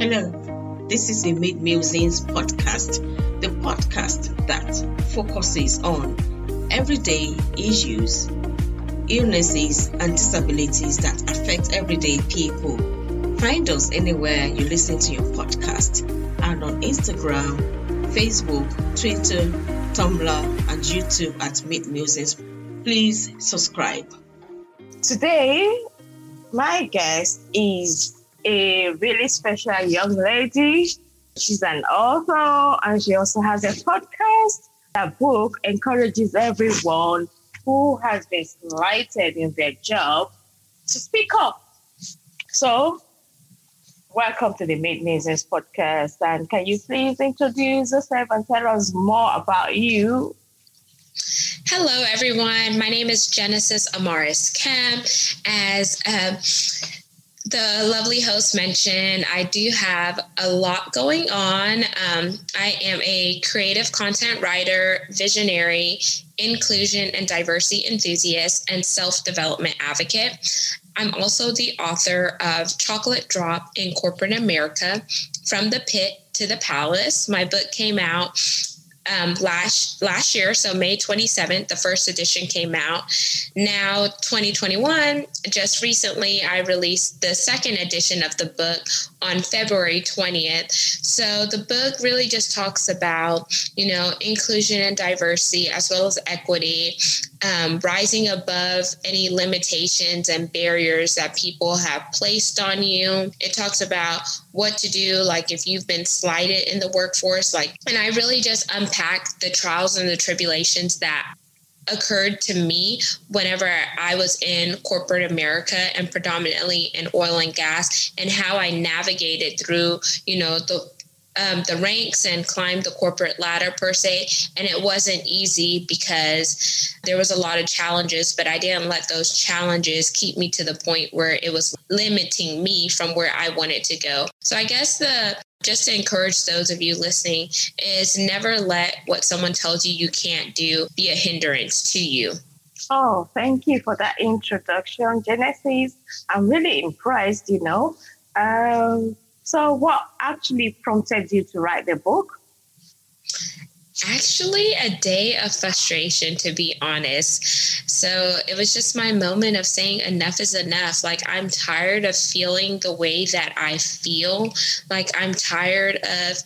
Hello, mm. this is the Meade Musings podcast, the podcast that focuses on everyday issues, illnesses, and disabilities that affect everyday people. Find us anywhere you listen to your podcast and on Instagram, Facebook, Twitter, Tumblr, and YouTube at Meade Musings. Please subscribe. Today, my guest is a really special young lady. She's an author and she also has a podcast. That book encourages everyone who has been slighted in their job to speak up. So, welcome to the Musings podcast. And can you please introduce yourself and tell us more about you? Hello, everyone. My name is Genesis Amaris Kemp. As uh, the lovely host mentioned, I do have a lot going on. Um, I am a creative content writer, visionary, inclusion and diversity enthusiast, and self development advocate. I'm also the author of Chocolate Drop in Corporate America From the Pit to the Palace. My book came out um, last last year, so May 27th, the first edition came out. Now 2021, just recently, I released the second edition of the book on February 20th. So the book really just talks about, you know, inclusion and diversity as well as equity, um, rising above any limitations and barriers that people have placed on you. It talks about what to do, like if you've been slighted in the workforce, like, and I really just unpack the trials and the tribulations that occurred to me whenever I was in corporate America and predominantly in oil and gas and how I navigated through, you know, the um, the ranks and climbed the corporate ladder per se. And it wasn't easy because there was a lot of challenges, but I didn't let those challenges keep me to the point where it was limiting me from where I wanted to go. So I guess the just to encourage those of you listening is never let what someone tells you you can't do be a hindrance to you. Oh, thank you for that introduction, Genesis. I'm really impressed, you know. Um, so, what actually prompted you to write the book? Actually, a day of frustration, to be honest. So it was just my moment of saying enough is enough. Like, I'm tired of feeling the way that I feel. Like, I'm tired of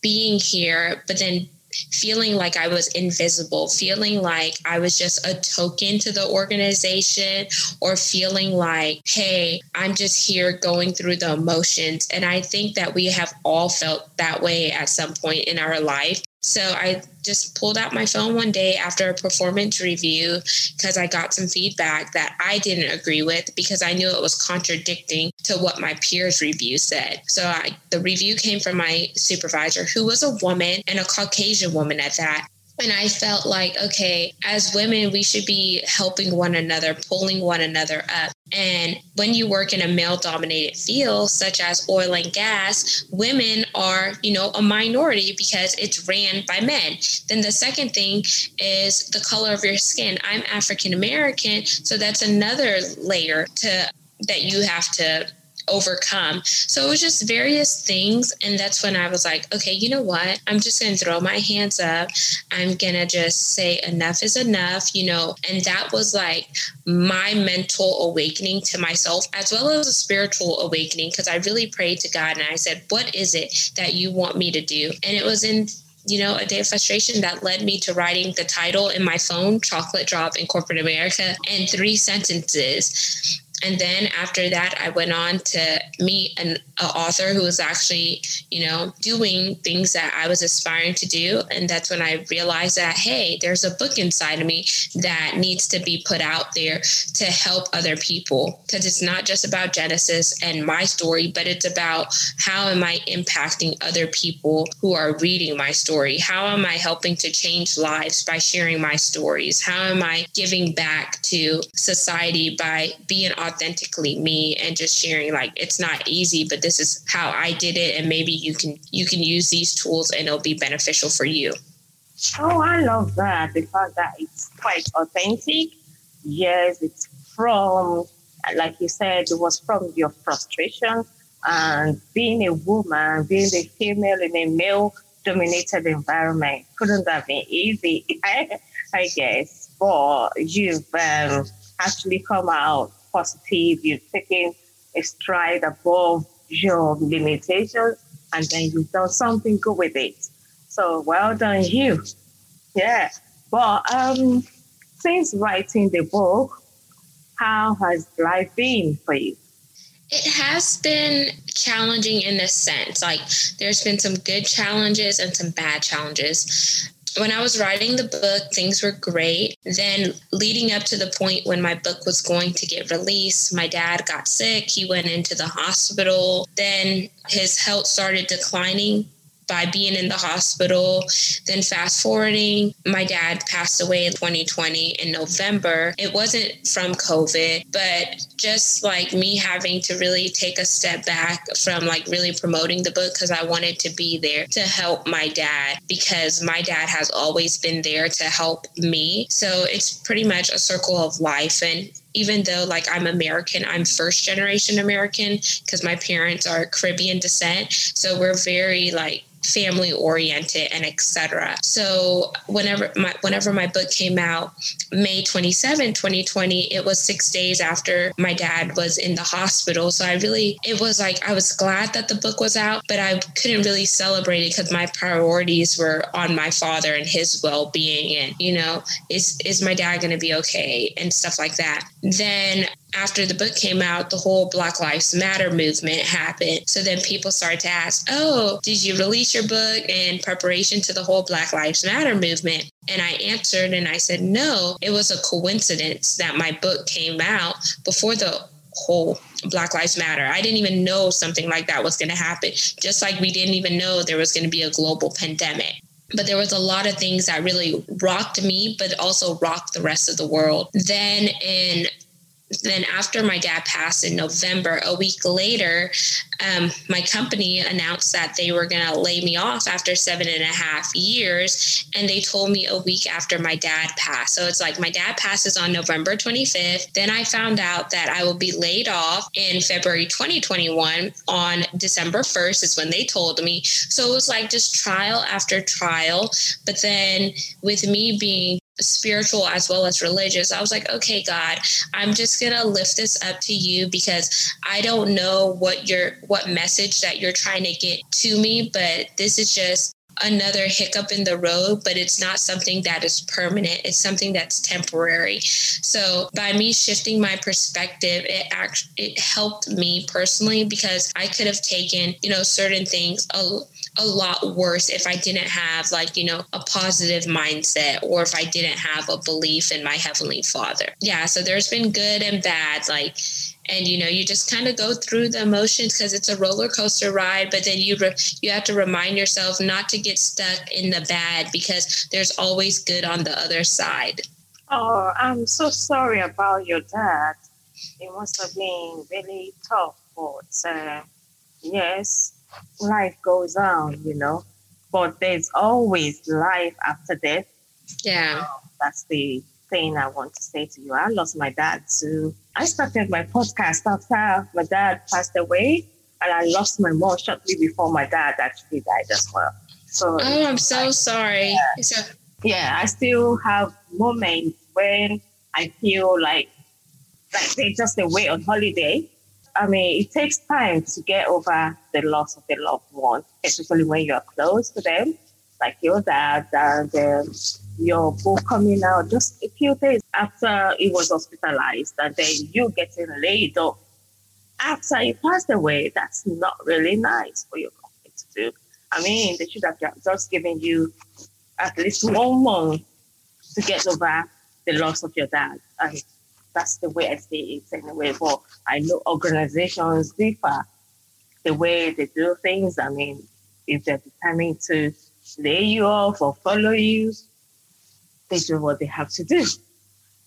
being here, but then feeling like I was invisible, feeling like I was just a token to the organization, or feeling like, hey, I'm just here going through the emotions. And I think that we have all felt that way at some point in our life. So I just pulled out my phone one day after a performance review because I got some feedback that I didn't agree with because I knew it was contradicting to what my peers' review said. So I, the review came from my supervisor, who was a woman and a Caucasian woman at that. And I felt like, okay, as women, we should be helping one another, pulling one another up. And when you work in a male dominated field, such as oil and gas, women are, you know, a minority because it's ran by men. Then the second thing is the color of your skin. I'm African American, so that's another layer to that you have to overcome. So it was just various things. And that's when I was like, okay, you know what? I'm just going to throw my hands up. I'm going to just say, enough is enough, you know. And that was like my mental awakening to myself, as well as a spiritual awakening, because I really prayed to God and I said, what is it that you want me to do? And it was in you know, a day of frustration that led me to writing the title in my phone, Chocolate Drop in Corporate America, and three sentences and then after that i went on to meet an author who was actually you know doing things that i was aspiring to do. And that's when i realized that hey there's a book inside of me that needs to be put out there to help other people. Because it's not just about genesis and my story but it's about how am i impacting other people who are reading my story? How am i helping to change lives by sharing my stories? How am i giving back to society by being authentically me and just sharing like it's not easy but this is how i did it and maybe you can you can use these tools and it'll be beneficial for you oh i love that fact that it's quite authentic yes it's from like you said it was from your frustration And being a woman, being a female in a male dominated environment couldn't have been easy, I guess. But you've um, actually come out positive, you're taking a stride above your limitations, and then you've done something good with it. So well done, you. Yeah. But um, since writing the book, how has life been for you? It has been challenging in a sense. Like there's been some good challenges and some bad challenges. When I was writing the book, things were great. Then, leading up to the point when my book was going to get released, my dad got sick. He went into the hospital. Then his health started declining by being in the hospital. Then fast forwarding, my dad passed away in 2020 in November. It wasn't from COVID, but just like me having to really take a step back from like really promoting the book because I wanted to be there to help my dad because my dad has always been there to help me. So it's pretty much a circle of life and even though like I'm American, I'm first generation American because my parents are Caribbean descent. So we're very like family oriented and etc. So whenever my whenever my book came out, May 27, 2020, it was six days after my dad was in the hospital. So I really it was like I was glad that the book was out, but I couldn't really celebrate it because my priorities were on my father and his well being and you know, is is my dad gonna be okay and stuff like that. Then after the book came out, the whole Black Lives Matter movement happened. So then people started to ask, Oh, did you release your book in preparation to the whole Black Lives Matter movement? And I answered and I said, No, it was a coincidence that my book came out before the whole Black Lives Matter. I didn't even know something like that was going to happen, just like we didn't even know there was going to be a global pandemic but there was a lot of things that really rocked me but also rocked the rest of the world. Then in then after my dad passed in November, a week later, um, my company announced that they were going to lay me off after seven and a half years. And they told me a week after my dad passed. So it's like my dad passes on November 25th. Then I found out that I will be laid off in February 2021 on December 1st, is when they told me. So it was like just trial after trial. But then with me being spiritual as well as religious. I was like, okay, God, I'm just gonna lift this up to you because I don't know what your what message that you're trying to get to me, but this is just another hiccup in the road, but it's not something that is permanent. It's something that's temporary. So by me shifting my perspective, it actually it helped me personally because I could have taken, you know, certain things a, a lot worse if I didn't have like, you know, a positive mindset or if I didn't have a belief in my heavenly father. Yeah, so there's been good and bad like and you know you just kind of go through the emotions because it's a roller coaster ride but then you re- you have to remind yourself not to get stuck in the bad because there's always good on the other side. Oh i'm so sorry about your dad. It must have been really tough but uh, yes life goes on you know but there's always life after death yeah um, that's the thing I want to say to you. I lost my dad too. I started my podcast after my dad passed away, and I lost my mom shortly before my dad actually died as well. So oh, I'm so sorry. Yeah, so, yeah, I still have moments when I feel like like they're just away on holiday. I mean, it takes time to get over the loss of a loved one, especially when you're close to them, like your dad and um, your book coming out just a few days after he was hospitalized and then you getting laid off after he passed away. That's not really nice for your company to do. I mean, they should have just given you at least one month to get over the loss of your dad. And that's the way I see it anyway. But I know organizations differ the way they do things. I mean, if they're determined to lay you off or follow you, they do what they have to do.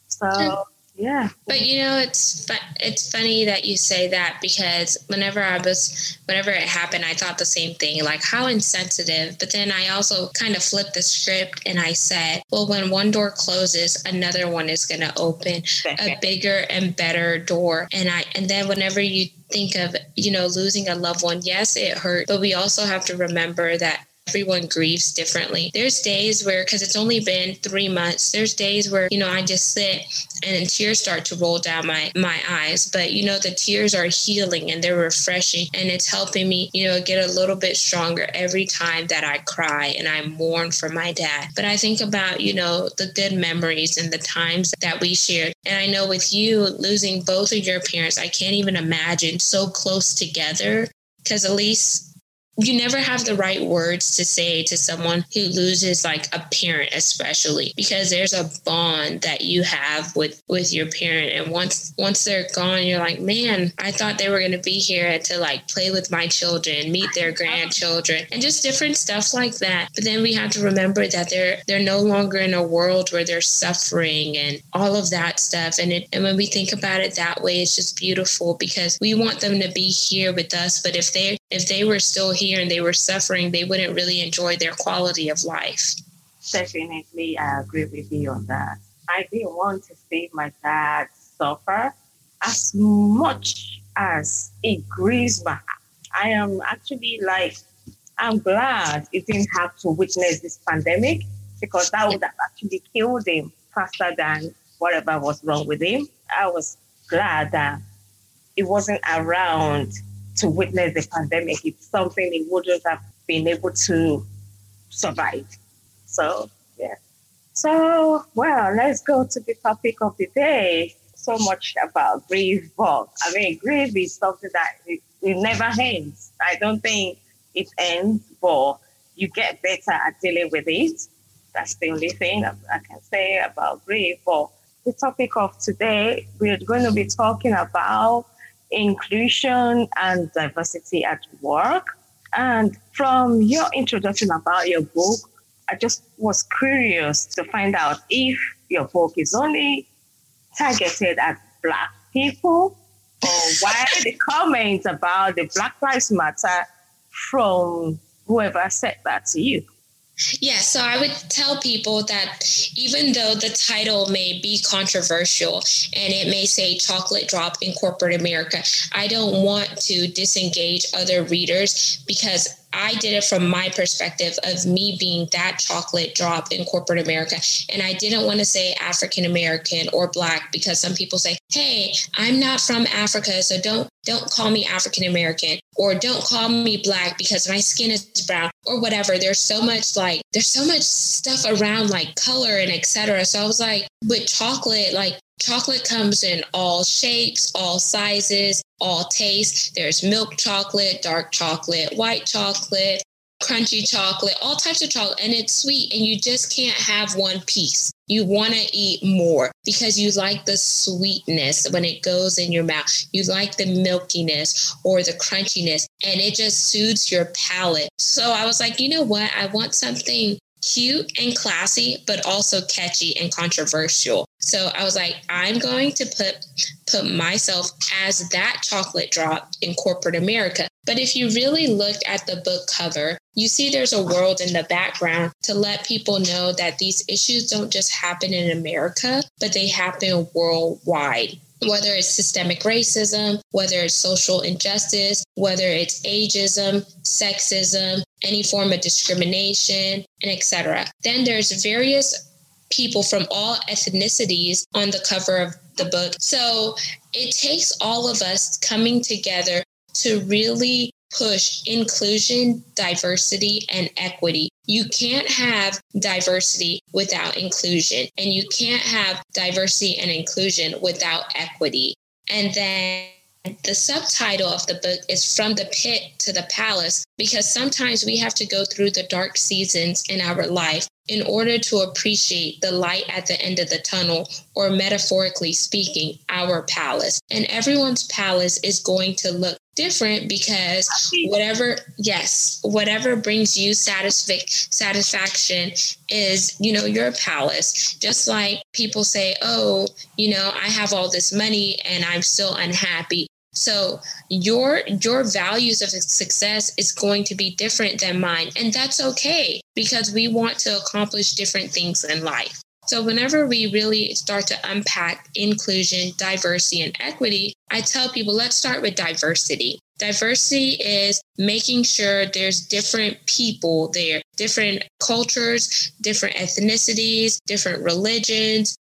So mm. Yeah. But you know, it's fu- it's funny that you say that because whenever I was, whenever it happened, I thought the same thing, like how insensitive. But then I also kind of flipped the script and I said, well, when one door closes, another one is going to open a bigger and better door. And I, and then whenever you think of, you know, losing a loved one, yes, it hurt, but we also have to remember that everyone grieves differently. There's days where, because it's only been three months, there's days where, you know, I just sit and tears start to roll down my, my eyes. But, you know, the tears are healing and they're refreshing and it's helping me, you know, get a little bit stronger every time that I cry and I mourn for my dad. But I think about, you know, the good memories and the times that we shared. And I know with you losing both of your parents, I can't even imagine so close together because at least you never have the right words to say to someone who loses like a parent especially because there's a bond that you have with with your parent. And once once they're gone you're like man i thought they were going to be here to like play with my children meet their grandchildren and just different stuff like that. But then we have to remember that they're they're no longer in a world where they're suffering and all of that stuff. And it, and when we think about it that way it's just beautiful because we want them to be here with us. But if they if they were still here and they were suffering, they wouldn't really enjoy their quality of life. Definitely, I agree with you on that. I didn't want to see my dad suffer as much as it grieves heart. I am actually like, I'm glad he didn't have to witness this pandemic because that would have actually killed him faster than whatever was wrong with him. I was glad that he wasn't around to witness the pandemic. It's something he wouldn't have been able to survive. So, yeah. So, well, let's go to the topic of the day. So much about grief, but I mean, grief is something that it, it never ends. I don't think it ends, but you get better at dealing with it. That's the only thing I can say about grief. But the topic of today, we're going to be talking about inclusion and diversity at work. And from your introduction about your book, I just was curious to find out if your book is only targeted at Black people or why the comments about the Black Lives Matter from whoever said that to you. Yeah, so I would tell people that even though the title may be controversial and it may say chocolate drop in corporate America, I don't want to disengage other readers because I did it from my perspective of me being that chocolate drop in corporate America. And I didn't want to say African American or black because some people say, hey, I'm not from Africa, so don't don't call me African American or don't call me black because my skin is brown or whatever. There's so much like there's so much stuff around like color and etc. So I was like, with chocolate, like chocolate comes in all shapes, all sizes, all tastes. There's milk chocolate, dark chocolate, white chocolate, crunchy chocolate, all types of chocolate, and it's sweet, and you just can't have one piece. You want to eat more because you like the sweetness when it goes in your mouth. You like the milkiness or the crunchiness, and it just soothes your palate. So I was like, you know what? I want something cute and classy, but also catchy and controversial. So I was like, I'm going to put put myself as that chocolate drop in corporate America. But if you really look at the book cover, you see there's a world in the background to let people know that these issues don't just happen in America, but they happen worldwide whether it's systemic racism, whether it's social injustice, whether it's ageism, sexism, any form of discrimination, and etc. Then there's various people from all ethnicities on the cover of the book. So it takes all of us coming together to really push inclusion, diversity, and equity. You can't have diversity without inclusion, and you can't have diversity and inclusion without equity. And then the subtitle of the book is From the Pit to the Palace because sometimes we have to go through the dark seasons in our life in order to appreciate the light at the end of the tunnel, or metaphorically speaking, our palace. And everyone's palace is going to look different because whatever yes whatever brings you satisfic- satisfaction is you know your palace just like people say oh you know i have all this money and i'm still unhappy so your your values of success is going to be different than mine and that's okay because we want to accomplish different things in life. So whenever we really start to unpack inclusion, diversity and equity, I tell people let's start with diversity. Diversity is making sure there's different people there, different cultures, different ethnicities, different religions,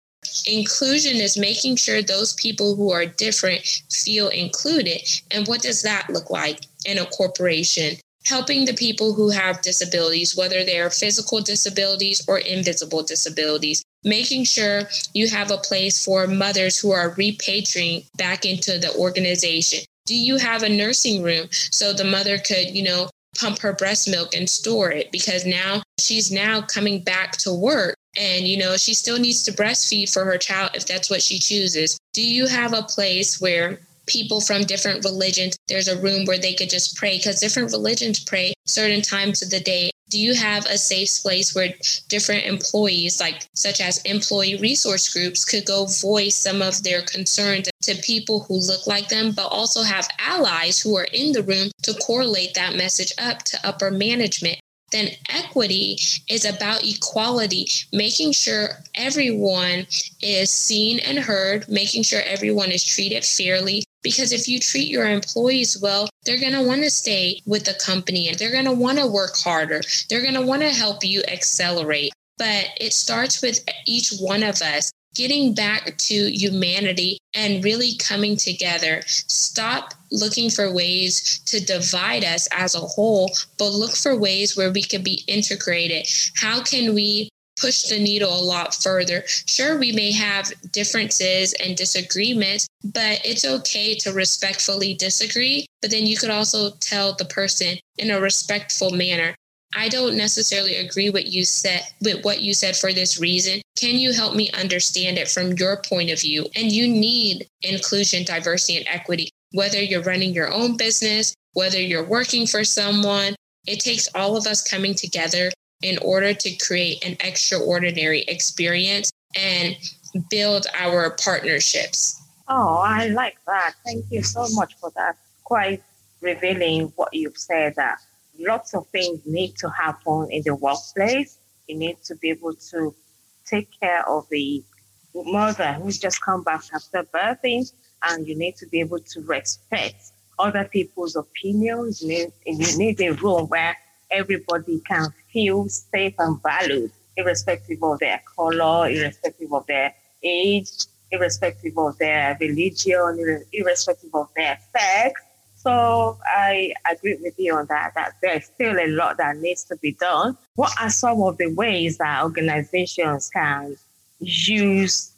Inclusion is making sure those people who are different feel included. And what does that look like in a corporation? Helping the people who have disabilities, whether they are physical disabilities or invisible disabilities, making sure you have a place for mothers who are repatriating back into the organization. Do you have a nursing room so the mother could, you know, pump her breast milk and store it because now she's now coming back to work and you know she still needs to breastfeed for her child if that's what she chooses. Do you have a place where people from different religions there's a room where they could just pray? Because different religions pray certain times of the day. Do you have a safe place where different employees like such as employee resource groups could go voice some of their concerns to people who look like them but also have allies who are in the room to correlate that message up to upper management then equity is about equality, making sure everyone is seen and heard, making sure everyone is treated fairly. Because if you treat your employees well, they're going to want to stay with the company and they're going to want to work harder. They're going to want to help you accelerate. But it starts with each one of us getting back to humanity and really coming together. Stop looking for ways to divide us as a whole, but look for ways where we can be integrated. How can we push the needle a lot further. Sure, we may have differences and disagreements, but it's okay to respectfully disagree. But then you could also tell the person in a respectful manner, I don't necessarily agree with you said with what you said for this reason. Can you help me understand it from your point of view? And you need inclusion, diversity, and equity, whether you're running your own business, whether you're working for someone. It takes all of us coming together in order to create an extraordinary experience and build our partnerships. Oh, I like that. Thank you so much for that. Quite revealing what you've said that lots of things need to happen in the workplace. You need to be able to take care of the mother who's just come back after birthing, and you need to be able to respect other people's opinions. You need, you need a room where everybody can feel safe and valued, irrespective of their color, irrespective of their age, irrespective of their religion, irrespective of their sex. So I agree with you on that, that there's still a lot that needs to be done. What are some of the ways that organizations can use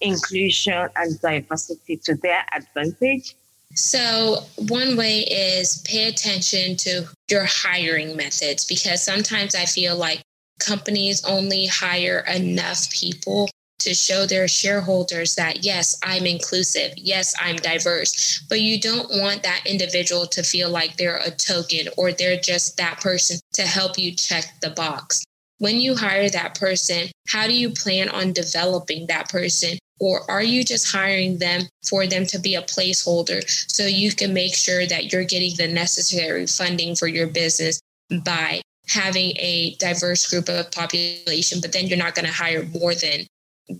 inclusion and diversity to their advantage? So, one way is pay attention to your hiring methods because sometimes I feel like companies only hire enough people to show their shareholders that, yes, I'm inclusive, yes, I'm diverse, but you don't want that individual to feel like they're a token or they're just that person to help you check the box. When you hire that person, how do you plan on developing that person? Or are you just hiring them for them to be a placeholder so you can make sure that you're getting the necessary funding for your business by having a diverse group of population, but then you're not going to hire more than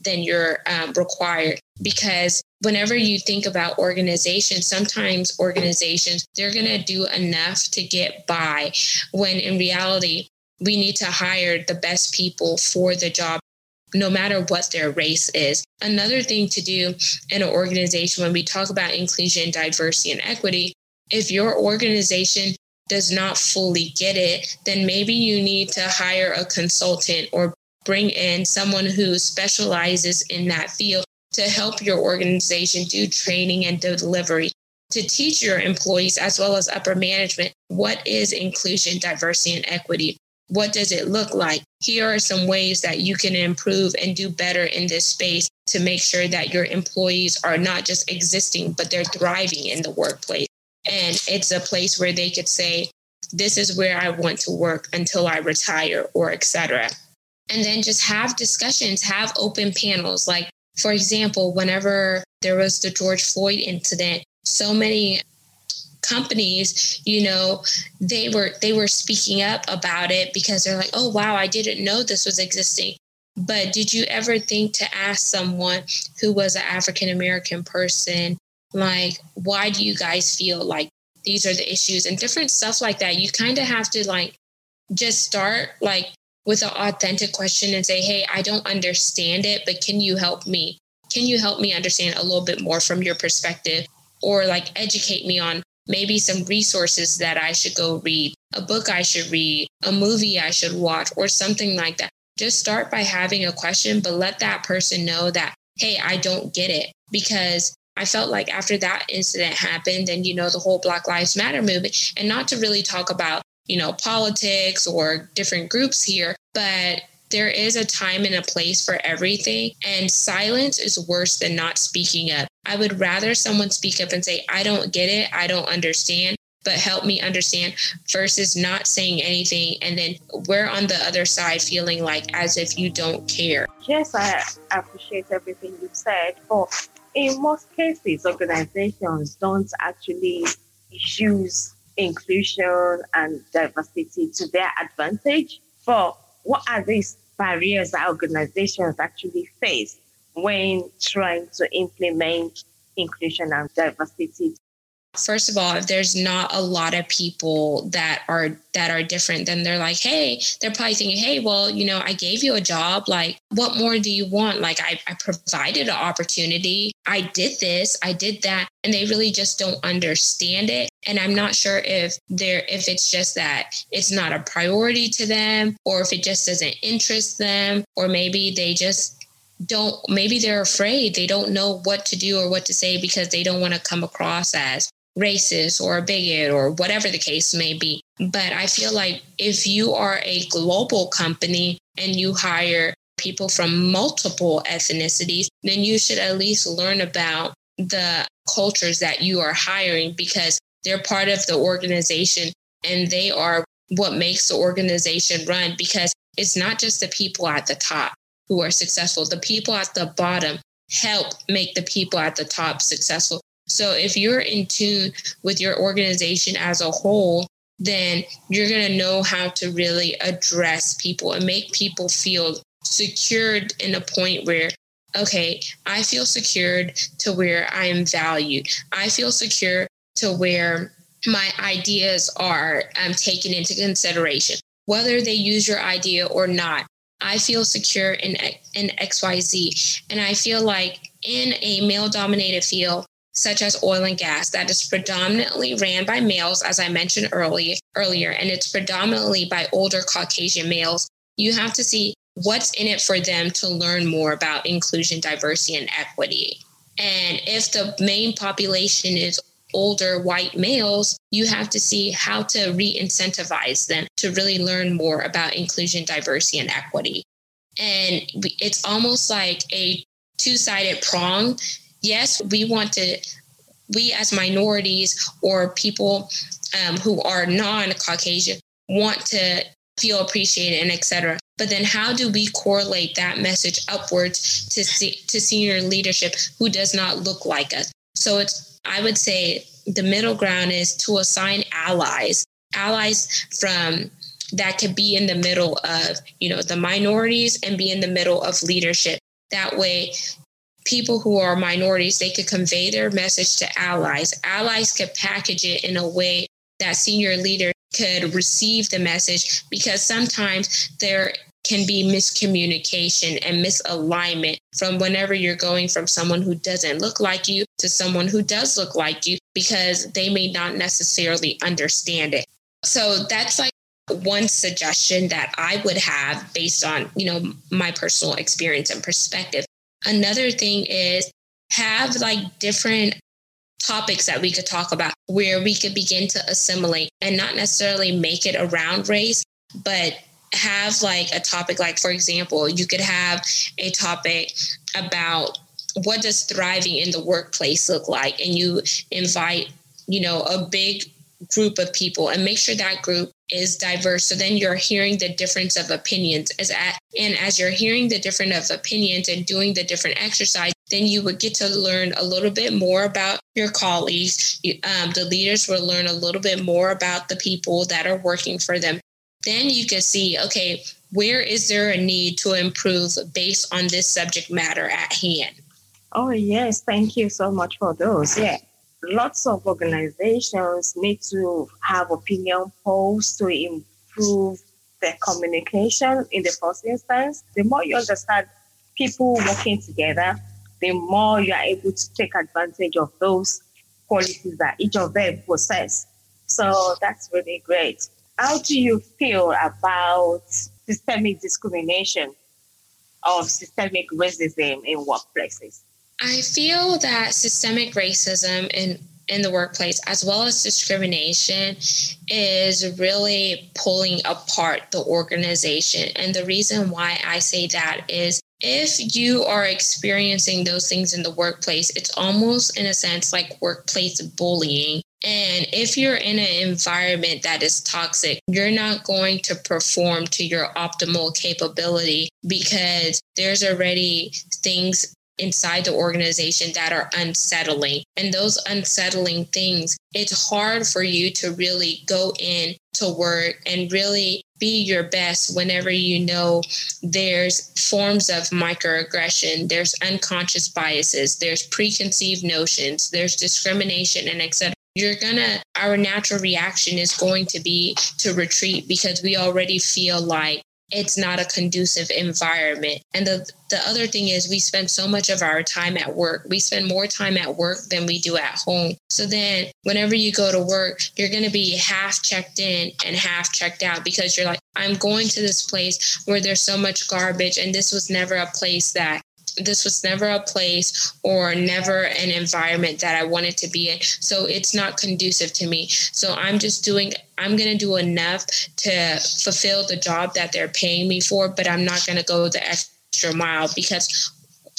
than you're um, required because whenever you think about organizations sometimes organizations they're going to do enough to get by when in reality we need to hire the best people for the job no matter what their race is. Another thing to do in an organization when we talk about inclusion, diversity, and equity, if your organization does not fully get it, then maybe you need to hire a consultant or bring in someone who specializes in that field to help your organization do training and delivery to teach your employees as well as upper management what is inclusion, diversity, and equity. What does it look like? Here are some ways that you can improve and do better in this space to make sure that your employees are not just existing, but they're thriving in the workplace. and it's a place where they could say, this is where I want to work until I retire or etc. And then just have discussions, have open panels. Like, for example, whenever there was the George Floyd incident, so many companies you know they were they were speaking up about it because they're like oh wow i didn't know this was existing. But did you ever think to ask someone who was an african american person like why do you guys feel like these are the issues? And different stuff like that. You kind of have to like just start like with an authentic question and say hey i don't understand it but can you help me? Can you help me understand a little bit more from your perspective? Or like educate me on maybe some resources that i should go read a book i should read a movie i should watch or something like that. Just start by having a question but let that person know that hey i don't get it. Because I felt like after that incident happened and, you know, the whole Black Lives Matter movement, and not to really talk about, you know, politics or different groups here, but there is a time and a place for everything. And silence is worse than not speaking up. I would rather someone speak up and say, I don't get it, I don't understand, but help me understand versus not saying anything. And then we're on the other side feeling like as if you don't care. Yes, I appreciate everything you've said. But in most cases, organizations don't actually use inclusion and diversity to their advantage. For what are these barriers that organizations actually face when trying to implement inclusion and diversity first of all if there's not a lot of people that are that are different then they're like hey they're probably thinking hey well you know i gave you a job. Like what more do you want? Like i, I provided an opportunity. I did this. I did that. And they really just don't understand it. And i'm not sure if they're if it's just that it's not a priority to them or if it just doesn't interest them or maybe they just don't maybe they're afraid. They don't know what to do or what to say because they don't want to come across as racist or a bigot or whatever the case may be. But I feel like if you are a global company and you hire people from multiple ethnicities, then you should at least learn about the cultures that you are hiring because they're part of the organization and they are what makes the organization run because it's not just the people at the top who are successful. The people at the bottom help make the people at the top successful. So if you're in tune with your organization as a whole, then you're going to know how to really address people and make people feel secured in a point where okay, I feel secured to where I am valued. I feel secure to where my ideas are um, taken into consideration, whether they use your idea or not. I feel secure in, in XYZ. And I feel like in a male dominated field, such as oil and gas that is predominantly ran by males as i mentioned earlier earlier and it's predominantly by older caucasian males. You have to see what's in it for them to learn more about inclusion diversity and equity. And if the main population is older white males you have to see how to re-incentivize them to really learn more about inclusion diversity and equity. And it's almost like a two-sided prong yes, we want to, we as minorities or people um, who are non-Caucasian want to feel appreciated and etc. But then how do we correlate that message upwards to see, to senior leadership who does not look like us? So it's I would say the middle ground is to assign allies, allies from that could be in the middle of you know the minorities and be in the middle of leadership. That way people who are minorities, they could convey their message to allies. Allies could package it in a way that senior leaders could receive the message because sometimes there can be miscommunication and misalignment from whenever you're going from someone who doesn't look like you to someone who does look like you because they may not necessarily understand it. So that's like one suggestion that I would have based on, you know, my personal experience and perspective Another thing is have like different topics that we could talk about where we could begin to assimilate and not necessarily make it around race, but have like a topic like for example, you could have a topic about what does thriving in the workplace look like and you invite you know, a big group of people and make sure that group is diverse. So then you're hearing the difference of opinions. As at, and as you're hearing the different of opinions and doing the different exercise then you would get to learn a little bit more about your colleagues. Um, the leaders will learn a little bit more about the people that are working for them. Then you can see okay where is there a need to improve based on this subject matter at hand? Oh yes. Thank you so much for those. Yeah lots of organizations need to have opinion polls to improve their communication in the first instance. The more you understand people working together, the more you are able to take advantage of those qualities that each of them possess. So that's really great. How do you feel about systemic discrimination or systemic racism in workplaces? I feel that systemic racism in in the workplace as well as discrimination is really pulling apart the organization. And the reason why I say that is if you are experiencing those things in the workplace, it's almost in a sense like workplace bullying. And if you're in an environment that is toxic, you're not going to perform to your optimal capability because there's already things inside the organization that are unsettling. And those unsettling things, it's hard for you to really go in to work and really be your best whenever you know there's forms of microaggression, there's unconscious biases, there's preconceived notions, there's discrimination, and etc. You're gonna, our natural reaction is going to be to retreat because we already feel like it's not a conducive environment. And the, the other thing is, we spend so much of our time at work. We spend more time at work than we do at home. So then, whenever you go to work, you're going to be half checked in and half checked out because you're like, I'm going to this place where there's so much garbage, and this was never a place that this was never a place or never an environment that I wanted to be in. So it's not conducive to me. So I'm just doing, I'm going to do enough to fulfill the job that they're paying me for, but I'm not going to go the extra mile because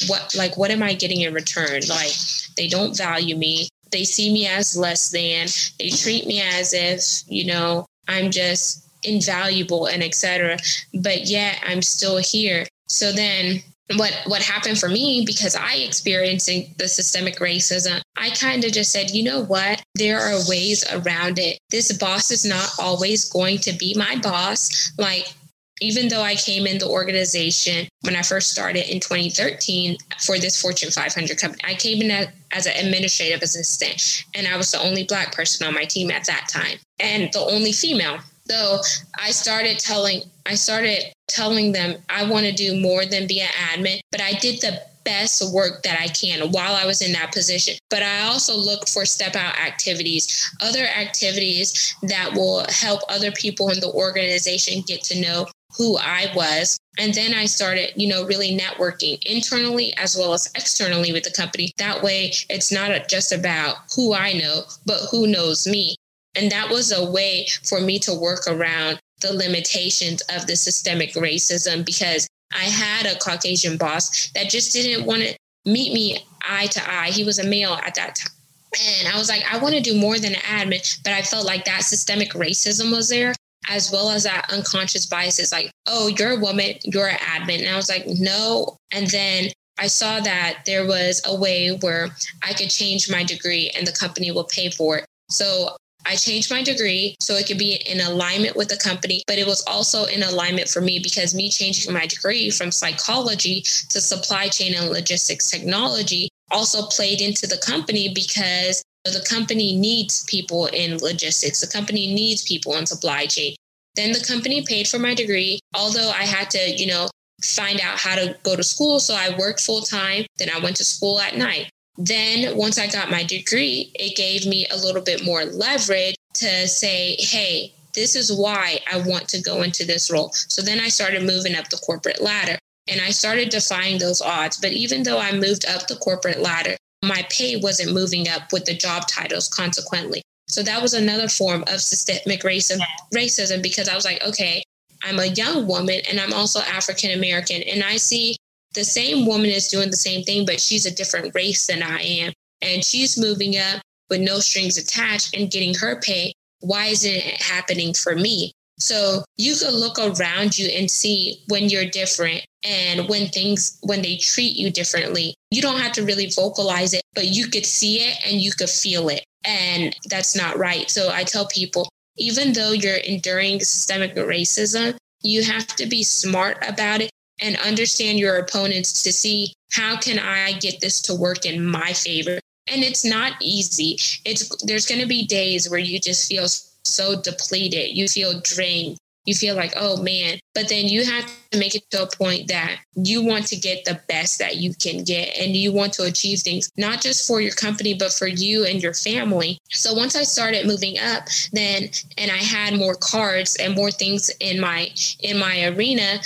what, like, what am I getting in return? Like, they don't value me. They see me as less than. They treat me as if, you know, I'm just invaluable and etc. But yet I'm still here. So then what what happened for me because I experiencing the systemic racism, I kind of just said, you know what? There are ways around it. This boss is not always going to be my boss. Like even though I came in the organization when I first started in 2013 for this Fortune 500 company, I came in as, as an administrative assistant, and I was the only Black person on my team at that time, and the only female. So I started telling I started telling them I want to do more than be an admin, but I did the best work that I can while I was in that position. But I also looked for step out activities, other activities that will help other people in the organization get to know who I was. And then I started, you know, really networking internally as well as externally with the company. That way, it's not just about who I know, but who knows me. And that was a way for me to work around the limitations of the systemic racism because I had a Caucasian boss that just didn't want to meet me eye to eye. He was a male at that time. And I was like, I want to do more than an admin, but I felt like that systemic racism was there, as well as that unconscious biases like, oh, you're a woman, you're an admin. And I was like, no. And then I saw that there was a way where I could change my degree and the company will pay for it. So I changed my degree so it could be in alignment with the company, but it was also in alignment for me because me changing my degree from psychology to supply chain and logistics technology also played into the company because the company needs people in logistics, the company needs people in supply chain. Then the company paid for my degree, although I had to, you know, find out how to go to school. So I worked full time. Then I went to school at night. Then, once I got my degree, it gave me a little bit more leverage to say, hey, this is why I want to go into this role. So then I started moving up the corporate ladder and I started defying those odds. But even though I moved up the corporate ladder, my pay wasn't moving up with the job titles consequently. So that was another form of systemic racism, racism because I was like, okay, I'm a young woman and I'm also African American. And I see the same woman is doing the same thing, but she's a different race than I am. And she's moving up with no strings attached and getting her pay. Why isn't it happening for me? So you could look around you and see when you're different and when things, when they treat you differently. You don't have to really vocalize it, but you could see it and you could feel it. And that's not right. So I tell people, even though you're enduring systemic racism, you have to be smart about it and understand your opponents to see how can I get this to work in my favor. And it's not easy. It's there's going to be days where you just feel so depleted. You feel drained. You feel like, oh man. But then you have to make it to a point that you want to get the best that you can get and you want to achieve things, not just for your company, but for you and your family. So once I started moving up, then and I had more cards and more things in my in my arena,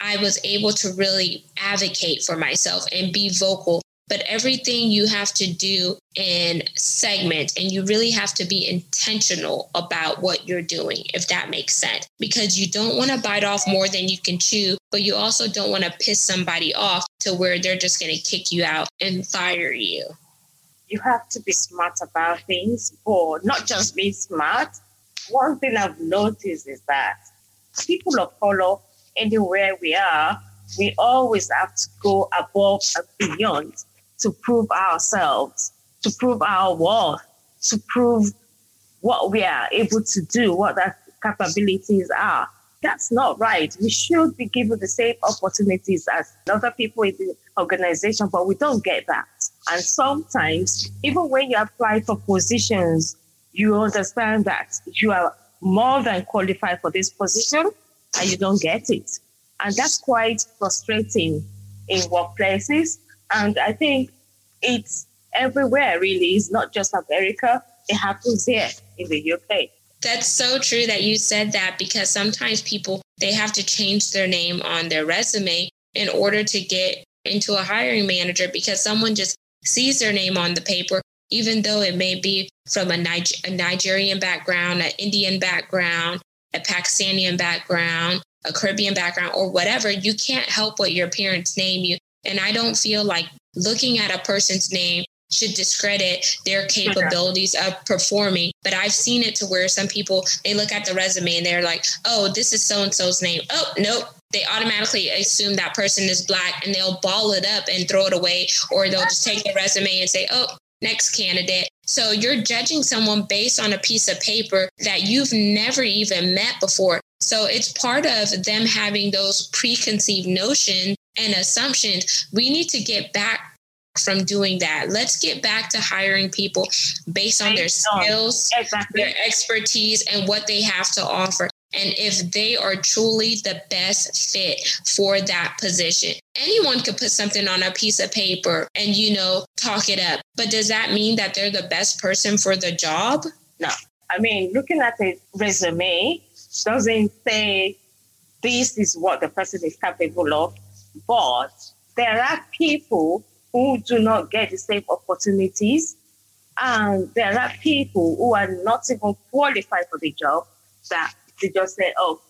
I was able to really advocate for myself and be vocal. But everything you have to do in segment and you really have to be intentional about what you're doing if that makes sense. Because you don't want to bite off more than you can chew but you also don't want to piss somebody off to where they're just going to kick you out and fire you. You have to be smart about things or not just be smart. One thing i've noticed is that people of color anywhere we are we always have to go above and beyond to prove ourselves, to prove our worth, to prove what we are able to do, what our capabilities are. That's not right. We should be given the same opportunities as other people in the organization, but we don't get that. And sometimes, even when you apply for positions, you understand that you are more than qualified for this position and you don't get it. And that's quite frustrating in workplaces and I think it's everywhere, really. It's not just America, it happens here in the UK. That's so true that you said that because sometimes people they have to change their name on their resume in order to get into a hiring manager because someone just sees their name on the paper even though it may be from a, Niger- a Nigerian background, an Indian background, a Pakistani background, a Caribbean background, or whatever, you can't help what your parents name you. And I don't feel like looking at a person's name should discredit their capabilities of performing. But I've seen it to where some people they look at the resume and they're like, "Oh, this is so and so's name." Oh, nope. They automatically assume that person is black and they'll ball it up and throw it away, or they'll just take the resume and say, "Oh, next candidate." So you're judging someone based on a piece of paper that you've never even met before. So it's part of them having those preconceived notions and assumptions, we need to get back from doing that. Let's get back to hiring people based on their skills, exactly. their expertise, and what they have to offer. And if they are truly the best fit for that position, anyone could put something on a piece of paper and, you know, talk it up. But does that mean that they're the best person for the job? No. I mean, looking at a resume doesn't say this is what the person is capable of but there are people who do not get the same opportunities. And there are people who are not even qualified for the job that they just say, oh,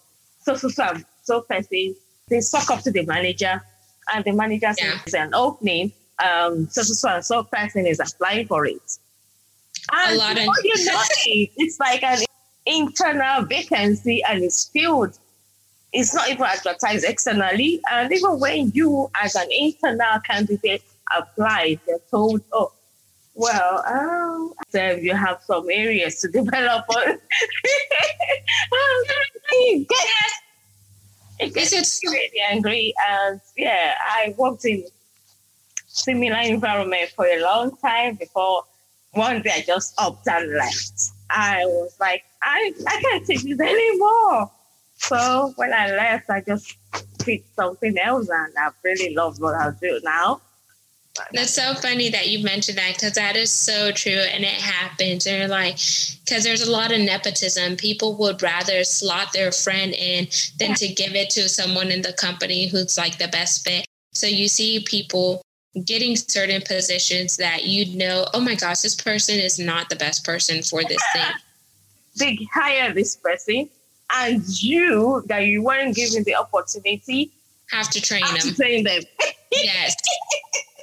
so, so, so, so person, they suck up to the manager and the manager yeah. says an opening, um, so, so, so, so person is applying for it. And a lot of you know it, it's like an internal vacancy and it's filled it's not even advertised externally. And even when you, as an internal candidate, apply, they're told, oh, well, um, so you have some areas to develop on. it gets, it gets really angry. And yeah, I worked in similar environment for a long time before one day I just upped and left. I was like, I, I can't take this anymore. So when I left, I just picked something else, and I really love what I do now. That's so funny that you mentioned that because that is so true and it happens. And like, because there's a lot of nepotism. People would rather slot their friend in than yeah. to give it to someone in the company who's like the best fit. So you see people getting certain positions that you know, oh my gosh, this person is not the best person for this thing. They hire this person and you that you weren't given the opportunity have to train have them. To train them. Yes.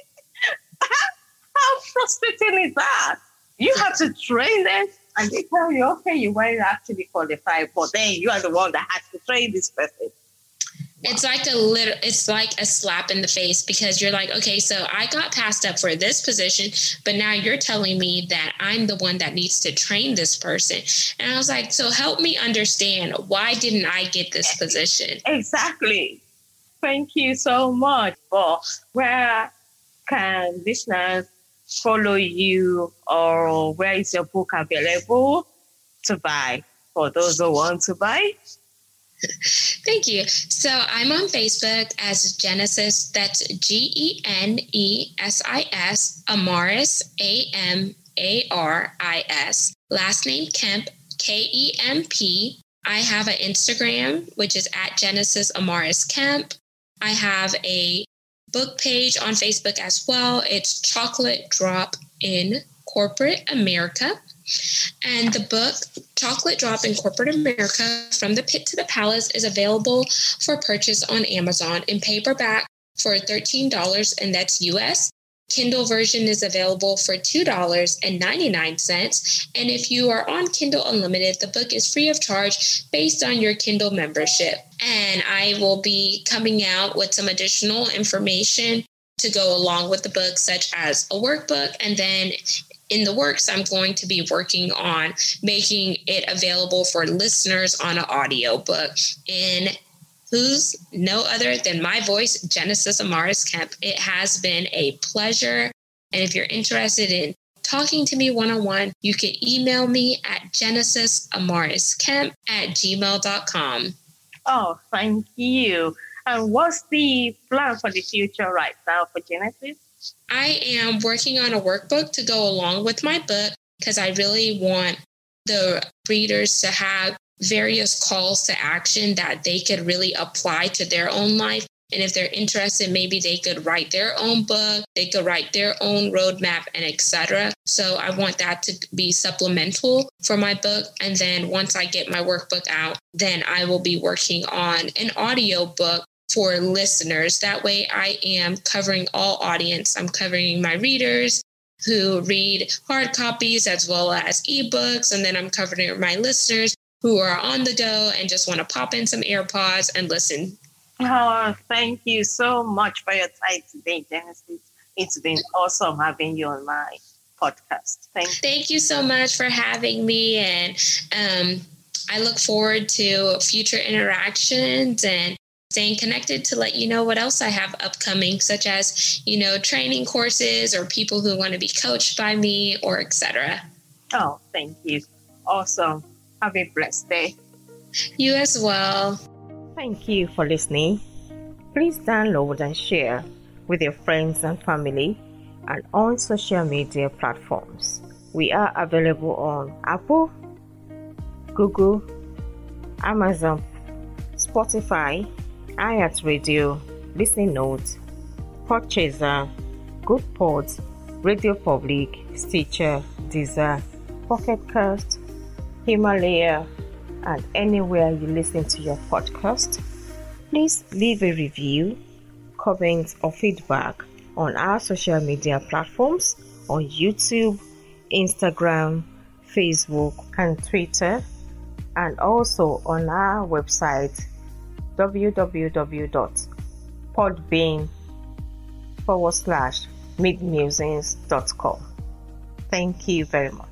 how, how frustrating is that? You have to train them and they tell you, okay, you weren't actually qualified, but then you are the one that has to train this person. It's like a little it's like a slap in the face because you're like, okay, so I got passed up for this position, but now you're telling me that I'm the one that needs to train this person. And I was like, so help me understand why didn't I get this position? Exactly. Thank you so much. But where can listeners follow you or where is your book available to buy for those who want to buy? Thank you. So I'm on Facebook as Genesis. That's G E N E S I S, Amaris, A M A R I S. Last name Kemp, K E M P. I have an Instagram, which is at Genesis Amaris Kemp. I have a book page on Facebook as well. It's Chocolate Drop in Corporate America. And the book, Chocolate Drop in Corporate America From the Pit to the Palace, is available for purchase on Amazon in paperback for $13, and that's US. Kindle version is available for $2.99. And if you are on Kindle Unlimited, the book is free of charge based on your Kindle membership. And I will be coming out with some additional information to go along with the book, such as a workbook. And then in the works, I'm going to be working on making it available for listeners on an audiobook in who's no other than my voice, Genesis Amaris Kemp. It has been a pleasure. And if you're interested in talking to me one on one, you can email me at genesisamarisKemp at gmail.com. Oh, thank you. And what's the plan for the future right now for Genesis? I am working on a workbook to go along with my book because I really want the readers to have various calls to action that they could really apply to their own life. And if they're interested, maybe they could write their own book, they could write their own roadmap and etc. So I want that to be supplemental for my book. And then once I get my workbook out, then I will be working on an audio book for listeners. That way I am covering all audience. I'm covering my readers, who read hard copies as well as ebooks. And then I'm covering my listeners who are on the go and just want to pop in some AirPods and listen. Oh, thank you so much for your time today, Genesis. It's been awesome having you on my podcast. Thank you. Thank you so much for having me. And um, I look forward to future interactions and staying connected to let you know what else I have upcoming, such as, you know, training courses or people who want to be coached by me or etc. Oh, thank you. Awesome. Have a blessed day. You as well. Thank you for listening. Please download and share with your friends and family and on social media platforms. We are available on Apple, Google, Amazon, Spotify, iHeartRadio, Listening Notes, Podchaser, Good Pods, RadioPublic, Stitcher, Deezer, Pocket Cast, Himalaya, and anywhere you listen to your podcast. Please leave a review, comment, or feedback on our social media platforms on YouTube, Instagram, Facebook, and Twitter, and also on our website www.podbean forward slash meademusings.com. Thank you very much.